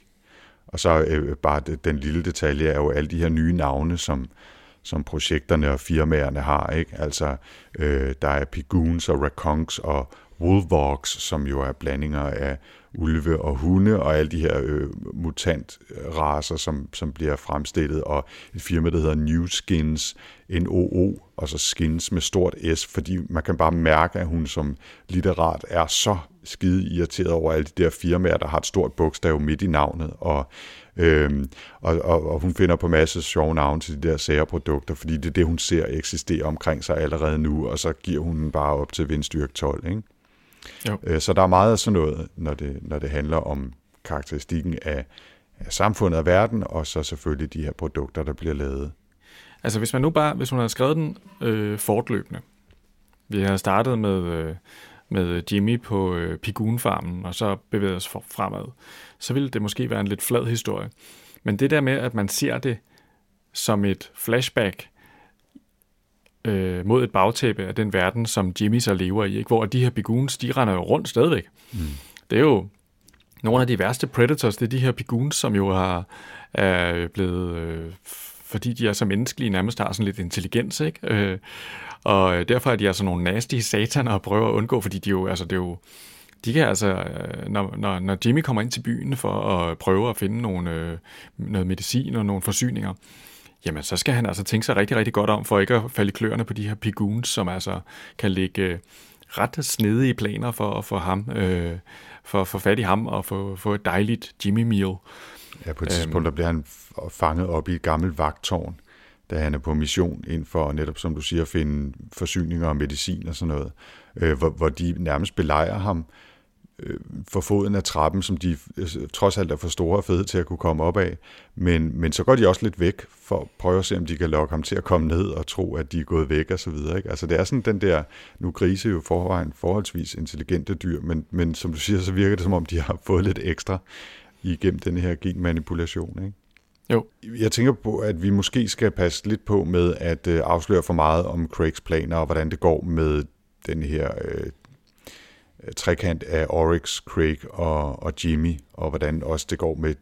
Og så øh, bare den lille detalje er jo alle de her nye navne, som, som projekterne og firmaerne har. Ikke? Altså, øh, der er Pigoons og Rakonks og Wolvox, som jo er blandinger af ulve og hunde, og alle de her øh, mutantraser, som, som bliver fremstillet, og et firma, der hedder New Skins, NOO, og så Skins med stort S, fordi man kan bare mærke, at hun som litterat er så skide irriteret over alle de der firmaer, der har et stort bogstav midt i navnet, og Øhm, og, og, og hun finder på masse sjove navne til de der sære produkter, fordi det er det, hun ser eksistere omkring sig allerede nu, og så giver hun den bare op til vindstyrke 12. Ikke? Jo. Øh, så der er meget af sådan noget, når det, når det handler om karakteristikken af, af samfundet og verden, og så selvfølgelig de her produkter, der bliver lavet. Altså hvis man nu bare, hvis hun havde skrevet den øh, fortløbende, vi har startet med, øh, med Jimmy på øh, Pigunfarmen, og så bevæget os fremad, så ville det måske være en lidt flad historie. Men det der med, at man ser det som et flashback øh, mod et bagtæppe af den verden, som Jimmy så lever i, ikke? hvor de her biguns, de render jo rundt stadigvæk. Mm. Det er jo nogle af de værste predators, det er de her biguns, som jo har, er blevet, øh, fordi de er så menneskelige, nærmest har sådan lidt intelligens, ikke? Øh, og derfor er de altså nogle nasty sataner at prøve at undgå, fordi de jo, altså det er jo, de kan altså, øh, når, når, når Jimmy kommer ind til byen for at prøve at finde nogle, øh, noget medicin og nogle forsyninger, jamen så skal han altså tænke sig rigtig, rigtig godt om, for ikke at falde i kløerne på de her pigoons, som altså kan ligge øh, ret snedige planer for at få ham, øh, for at få fat i ham og få, få et dejligt Jimmy meal. Ja, på et tidspunkt øhm, der bliver han fanget op i et gammelt vagtårn, da han er på mission ind for netop, som du siger, at finde forsyninger og medicin og sådan noget, øh, hvor, hvor de nærmest belejrer ham, øh, for foden af trappen, som de øh, trods alt er for store og fede til at kunne komme op af. Men, men så går de også lidt væk for at prøve at se, om de kan lokke ham til at komme ned og tro, at de er gået væk og så videre. Ikke? Altså det er sådan den der, nu grise jo forvejen forholdsvis intelligente dyr, men, men som du siger, så virker det som om, de har fået lidt ekstra igennem den her genmanipulation. Ikke? Jo. Jeg tænker på, at vi måske skal passe lidt på med at øh, afsløre for meget om Craigs planer og hvordan det går med den her øh, Øh, trekant af Oryx, Craig og, og Jimmy, og hvordan også det går med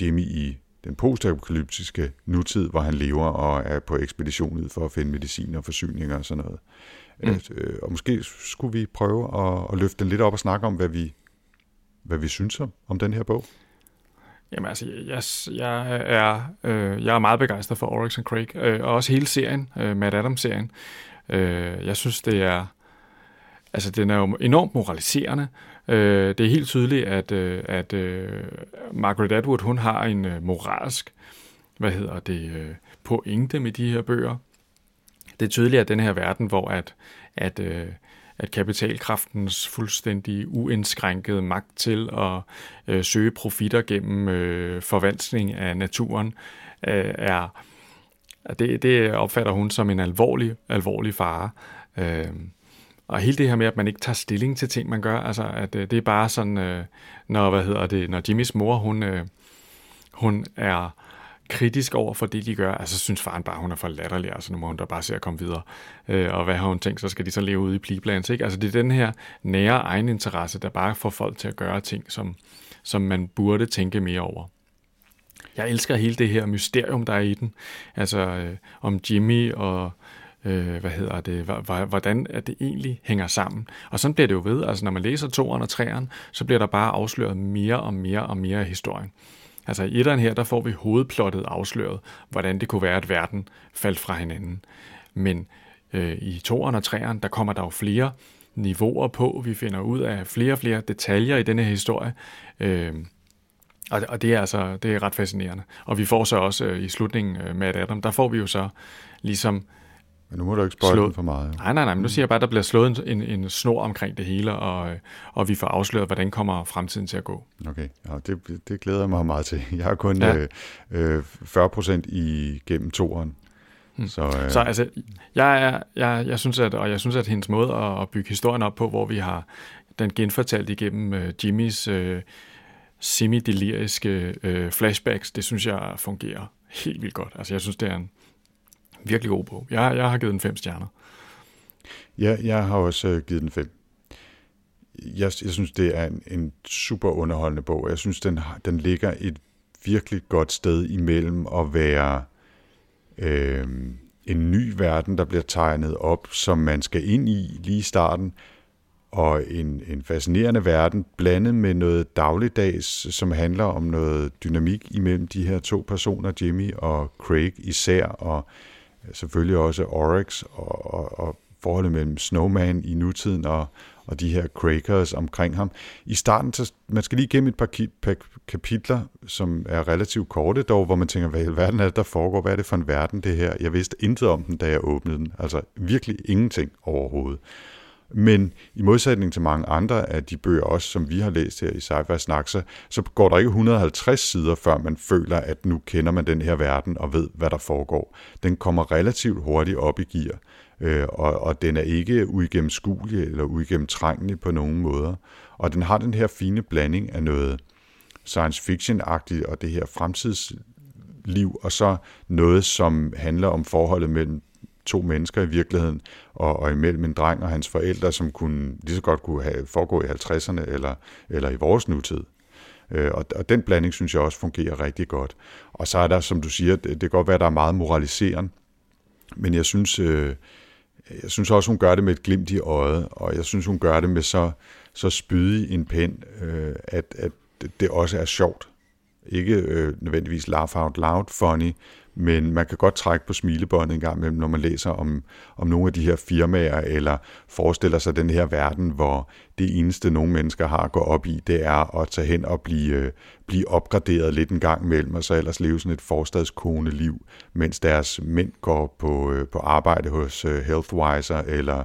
Jimmy i den postapokalyptiske nutid, hvor han lever og er på ekspedition ud for at finde medicin og forsyninger og sådan noget. Mm. Øh, og måske skulle vi prøve at, at løfte den lidt op og snakke om, hvad vi, hvad vi synes om, om den her bog. Jamen altså, jeg, jeg, er, øh, jeg er meget begejstret for Oryx and Craig, øh, og også hele serien, øh, Matt Adams-serien. Øh, jeg synes, det er Altså, den er jo enormt moraliserende. Øh, det er helt tydeligt, at, øh, at øh, Margaret Atwood, hun har en øh, moralsk, hvad hedder det, øh, pointe med de her bøger. Det er tydeligt, at den her verden, hvor at, at, øh, at kapitalkraftens fuldstændig uindskrænkede magt til at øh, søge profitter gennem øh, forvanskning af naturen øh, er, det, det opfatter hun som en alvorlig, alvorlig fare. Øh, og hele det her med, at man ikke tager stilling til ting, man gør, altså at øh, det er bare sådan, øh, når, hvad hedder det, når Jimmys mor, hun, øh, hun er kritisk over for det, de gør, altså synes faren bare, hun er for latterlig, altså nu må hun da bare se at komme videre. Øh, og hvad har hun tænkt, så skal de så leve ude i pleeplans, ikke? Altså det er den her nære egeninteresse, der bare får folk til at gøre ting, som, som man burde tænke mere over. Jeg elsker hele det her mysterium, der er i den. Altså øh, om Jimmy og øh, hvad hedder det, hvordan at det egentlig hænger sammen. Og sådan bliver det jo ved. Altså når man læser toeren og træeren, så bliver der bare afsløret mere og mere og mere af historien. Altså i etteren her, der får vi hovedplottet afsløret, hvordan det kunne være, at verden faldt fra hinanden. Men øh, i toeren og treeren, der kommer der jo flere niveauer på. Vi finder ud af flere og flere detaljer i denne historie. Øh, og, og det er altså det er ret fascinerende. Og vi får så også øh, i slutningen øh, med Adam, der får vi jo så ligesom men nu må du ikke spoil den for meget. Nej, nej, nej, men nu siger jeg bare, at der bliver slået en, en, snor omkring det hele, og, og vi får afsløret, hvordan kommer fremtiden til at gå. Okay, ja, det, det glæder jeg mig meget til. Jeg har kun ja. øh, 40 øh, procent igennem toeren. Hmm. Så, øh... så altså, jeg, er, jeg, jeg, synes, at, og jeg synes, at hendes måde at, at bygge historien op på, hvor vi har den genfortalt igennem uh, Jimmys uh, semi-deliriske uh, flashbacks, det synes jeg fungerer helt vildt godt. Altså, jeg synes, det er en Virkelig god bog. Jeg, jeg har givet den fem stjerner. Ja, jeg har også øh, givet den fem. Jeg, jeg synes, det er en, en super underholdende bog. Jeg synes, den, den ligger et virkelig godt sted imellem at være øh, en ny verden, der bliver tegnet op, som man skal ind i lige i starten, og en, en fascinerende verden, blandet med noget dagligdags, som handler om noget dynamik imellem de her to personer, Jimmy og Craig især, og selvfølgelig også Oryx, og, og, og forholdet mellem Snowman i nutiden og, og de her Crackers omkring ham. I starten, så man skal lige gennem et par, ki- par kapitler, som er relativt korte dog, hvor man tænker, hvad i verden er det, der foregår? Hvad er det for en verden, det her? Jeg vidste intet om den, da jeg åbnede den. Altså virkelig ingenting overhovedet. Men i modsætning til mange andre af de bøger også, som vi har læst her i Sci-Fi Snak, så, så går der ikke 150 sider, før man føler, at nu kender man den her verden og ved, hvad der foregår. Den kommer relativt hurtigt op i gear, øh, og, og den er ikke uigennemskuelig eller uigennemtrængelig på nogen måder. Og den har den her fine blanding af noget science fiction-agtigt og det her fremtidsliv, og så noget, som handler om forholdet mellem to mennesker i virkeligheden, og, og imellem en dreng og hans forældre, som kunne lige så godt kunne have foregå i 50'erne eller, eller i vores nutid. Øh, og, og den blanding synes jeg også fungerer rigtig godt. Og så er der, som du siger, det, det kan godt være, at der er meget moraliserende, men jeg synes, øh, jeg synes også, hun gør det med et glimt i øjet, og jeg synes, hun gør det med så, så spydig en pen, øh, at, at det også er sjovt. Ikke øh, nødvendigvis laugh out loud funny, men man kan godt trække på smilebåndet en gang imellem, når man læser om, om nogle af de her firmaer, eller forestiller sig den her verden, hvor det eneste, nogle mennesker har at gå op i, det er at tage hen og blive, øh, blive opgraderet lidt en gang imellem, og så ellers leve sådan et forstadskone liv, mens deres mænd går på, øh, på arbejde hos øh, Healthwiser, eller,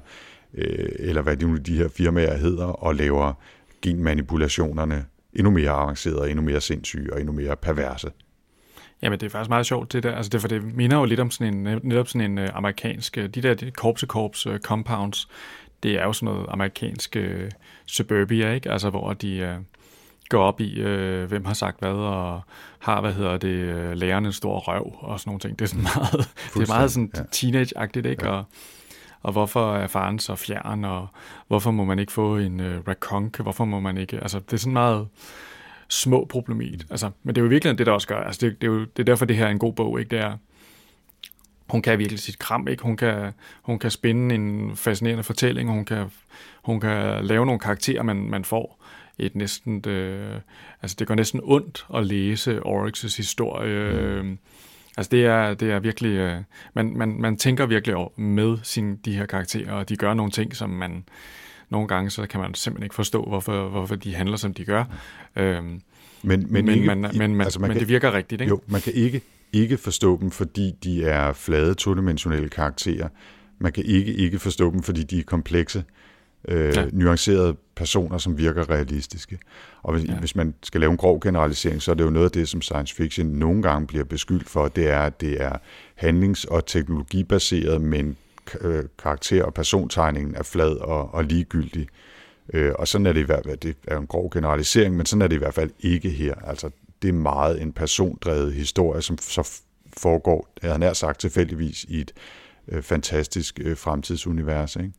eller hvad de nu de her firmaer hedder, og laver genmanipulationerne endnu mere avancerede, endnu mere sindssyge og endnu mere perverse. Jamen, det er faktisk meget sjovt, det der. Altså, det, for det minder jo lidt om sådan en, netop sådan en uh, amerikansk, uh, de der de korps uh, compounds, det er jo sådan noget amerikansk uh, suburbia, ikke? Altså, hvor de uh, går op i, uh, hvem har sagt hvad, og har, hvad hedder det, uh, lærerne en stor røv, og sådan nogle ting. Det er sådan meget, det er meget sådan ja. teenage-agtigt, ikke? Ja. Og, og hvorfor er faren så fjern, og hvorfor må man ikke få en uh, raconk, hvorfor må man ikke, altså, det er sådan meget små problemet. Altså, men det er jo virkelig det, der også gør. Altså, det, det, er jo, det er derfor, det her er en god bog. Ikke? Det er, hun kan virkelig sit kram. Ikke? Hun, kan, hun kan spænde en fascinerende fortælling. Hun kan, hun kan lave nogle karakterer, man, man får et næsten... Øh, altså, det går næsten ondt at læse Oryx's historie. Mm. Altså, det er, det er virkelig... Øh, man, man, man tænker virkelig over med sin, de her karakterer, og de gør nogle ting, som man nogle gange så kan man simpelthen ikke forstå, hvorfor, hvorfor de handler, som de gør. Øhm, Men, men, men, ikke, men, men, men, altså man men kan, det virker rigtigt, ikke? Jo, man kan ikke, ikke forstå dem, fordi de er flade, todimensionelle karakterer. Man kan ikke ikke forstå dem, fordi de er komplekse, øh, ja. nuancerede personer, som virker realistiske. Og hvis, ja. hvis man skal lave en grov generalisering, så er det jo noget af det, som science fiction nogle gange bliver beskyldt for, det er, at det er handlings- og teknologibaseret, men øh, karakter- og persontegningen er flad og, og ligegyldig. Øh, og sådan er det i hvert fald, det er en grov generalisering, men sådan er det i hvert fald ikke her. Altså, det er meget en persondrevet historie, som så foregår, jeg har nær sagt tilfældigvis, i et øh, fantastisk øh, fremtidsunivers. Ikke?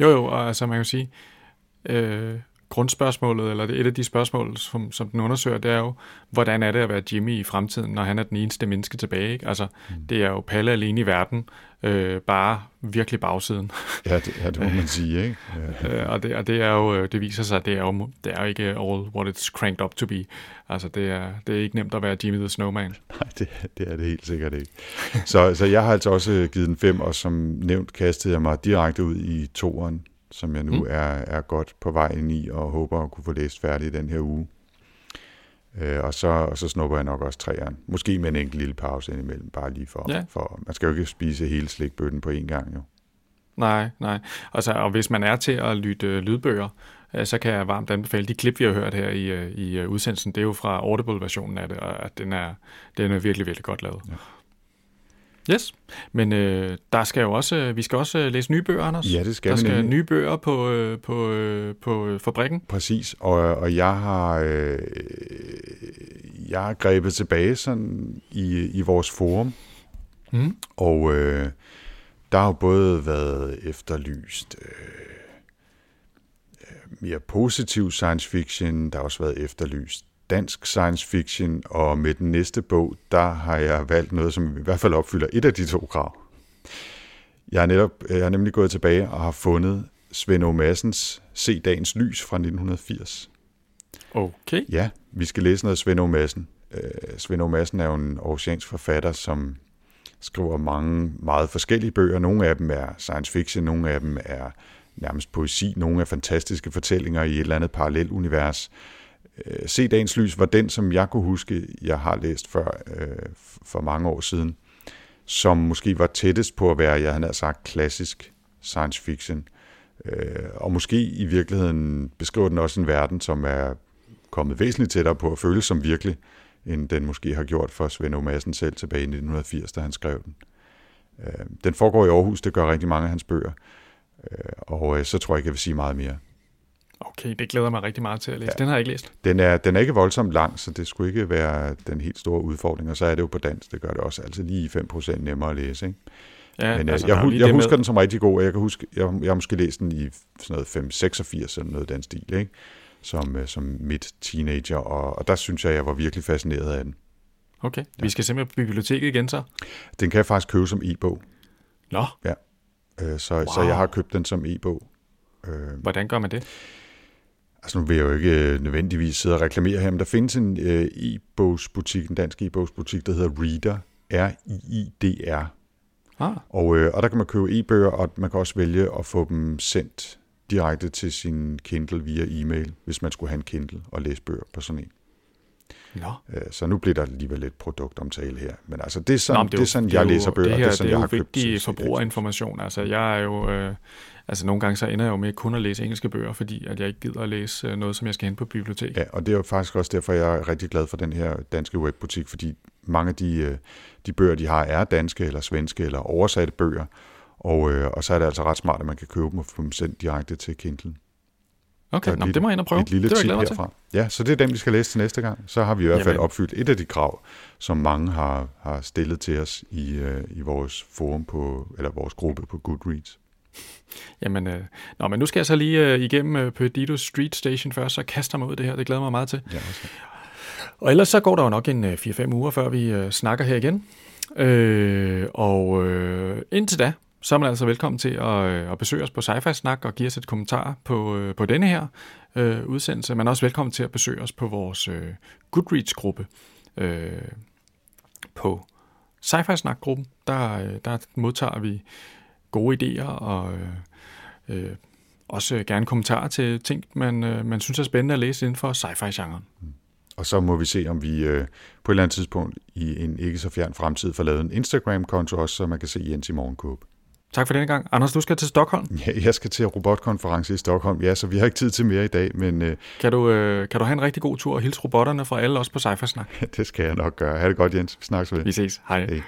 Jo, jo, og altså man kan sige, øh, grundspørgsmålet, eller et af de spørgsmål, som, som den undersøger, det er jo, hvordan er det at være Jimmy i fremtiden, når han er den eneste menneske tilbage? Ikke? Altså, mm. det er jo Palle alene i verden, øh, bare virkelig bagsiden. Ja, det, ja, det må man sige, ikke? Ja. øh, og, det, og det er jo, det viser sig, at det er jo, det er jo ikke all what it's cranked up to be. Altså, det er, det er ikke nemt at være Jimmy the Snowman. Nej, det, det er det helt sikkert ikke. Så, så jeg har altså også givet den fem, og som nævnt kastede jeg mig direkte ud i toeren, som jeg nu mm. er, er godt på vej ind i, og håber at kunne få læst færdigt den her uge. Øh, og, så, og så snupper jeg nok også træeren. Måske med en enkelt lille pause indimellem, bare lige for, ja. for man skal jo ikke spise hele slikbøtten på én gang jo. Nej, nej. Og, så, og hvis man er til at lytte øh, lydbøger, øh, så kan jeg varmt anbefale de klip, vi har hørt her i, øh, i udsendelsen. Det er jo fra Audible-versionen af det, og at den er, den er virkelig, virkelig godt lavet. Ja. Yes, men øh, der skal jo også, vi skal også læse nye bøger, Anders. Ja, det skal Der vi skal nemlig. nye bøger på, øh, på, øh, på øh, fabrikken. Præcis, og, og jeg har øh, jeg har grebet tilbage sådan i, i vores forum, Mm. Og øh, der har jo både været efterlyst øh, øh, mere positiv science fiction, der har også været efterlyst dansk science fiction, og med den næste bog, der har jeg valgt noget, som i hvert fald opfylder et af de to krav. Jeg har, netop, jeg har nemlig gået tilbage og har fundet Svend O. Massens Se dagens lys fra 1980. Okay. Ja, vi skal læse noget Svend O. Madsen. Øh, Svend O. Madsen er jo en oceansk forfatter, som skriver mange meget forskellige bøger. Nogle af dem er science fiction, nogle af dem er nærmest poesi, nogle er fantastiske fortællinger i et eller andet parallelt univers. Øh, Se dagens lys var den, som jeg kunne huske, jeg har læst før øh, for mange år siden, som måske var tættest på at være, jeg havde sagt, klassisk science fiction. Øh, og måske i virkeligheden beskriver den også en verden, som er kommet væsentligt tættere på at føle som virkelig, end den måske har gjort for Svend O. Madsen selv tilbage i 1980, da han skrev den. Øh, den foregår i Aarhus, det gør rigtig mange af hans bøger, øh, og øh, så tror jeg ikke, jeg vil sige meget mere. Okay, det glæder mig rigtig meget til at læse. Ja. Den har jeg ikke læst. Den er, den er ikke voldsomt lang, så det skulle ikke være den helt store udfordring, og så er det jo på dansk, det gør det også altid lige 5% nemmere at læse. Ikke? Ja, Men altså, altså, jeg, jeg, jeg husker med- den som rigtig god, og jeg kan huske, jeg, jeg har måske læst den i sådan noget 586 eller noget den stil, ikke? Som, øh, som midt teenager, og, og der synes jeg, jeg var virkelig fascineret af den. Okay, vi skal simpelthen på biblioteket igen så. Den kan jeg faktisk købe som e-bog, Nå, øh, så, wow. så jeg har købt den som e-bog. Øh, hvordan gør man det? Altså nu vil jeg jo ikke øh, nødvendigvis sidde og reklamere her, men der findes en øh, e-bogsbutik, en dansk e-bogsbutik, der hedder Reader, R-I-I-D-R, Ah, Og, øh, og der kan man købe e-bøger, og man kan også vælge at få dem sendt direkte til sin Kindle via e-mail, hvis man skulle have en Kindle og læse bøger på sådan en. Nå. Øh, Så nu bliver der alligevel lidt produktomtale her. Men altså, det er sådan, Nå, det er jo- sådan det er jeg jo- læser bøger, det her, det er sådan, det jeg er har jo købt det. forbrugerinformation. Altså, jeg er jo... Øh, altså, nogle gange så ender jeg jo med kun at læse engelske bøger, fordi at jeg ikke gider at læse øh, noget, som jeg skal hente på bibliotek. Ja, og det er jo faktisk også derfor, jeg er rigtig glad for den her danske webbutik, fordi mange af de, øh, de bøger, de har, er danske eller svenske eller oversatte bøger, og, øh, og så er det altså ret smart, at man kan købe dem og få dem sendt direkte til Kindle. Okay, Nå, et det må jeg ind og prøve. Et lille det tip mig til. herfra. Ja, så det er den, vi skal læse til næste gang. Så har vi i hvert fald Jamen. opfyldt et af de krav, som mange har, har stillet til os i, øh, i vores forum på, eller vores gruppe på Goodreads. Jamen, øh, nå, men nu skal jeg så lige øh, igennem øh, Perdido Street Station først, så kaster mig ud det her. Det glæder mig meget til. Ja, også. Og ellers så går der jo nok en øh, 4-5 uger, før vi øh, snakker her igen. Øh, og øh, indtil da, så er man altså velkommen til at, øh, at besøge os på sci Snak og give os et kommentar på, øh, på denne her øh, udsendelse. Man er også velkommen til at besøge os på vores øh, Goodreads-gruppe. Øh, på sci Snak-gruppen, der, øh, der modtager vi gode idéer og øh, øh, også gerne kommentarer til ting, man, øh, man synes er spændende at læse inden for sci-fi-genren. Mm. Og så må vi se, om vi øh, på et eller andet tidspunkt i en ikke så fjern fremtid får lavet en Instagram-konto også, så man kan se Jens i morgenkåb. Tak for denne gang. Anders, du skal til Stockholm. Ja, jeg skal til robotkonference i Stockholm. Ja, så vi har ikke tid til mere i dag, men øh, Kan du, øh, kan du have en rigtig god tur og hilse robotterne fra alle os på Cypher Snak? det skal jeg nok gøre. Ha' det godt, Jens. Vi snakkes ved. Vi ses. Hej. Hej.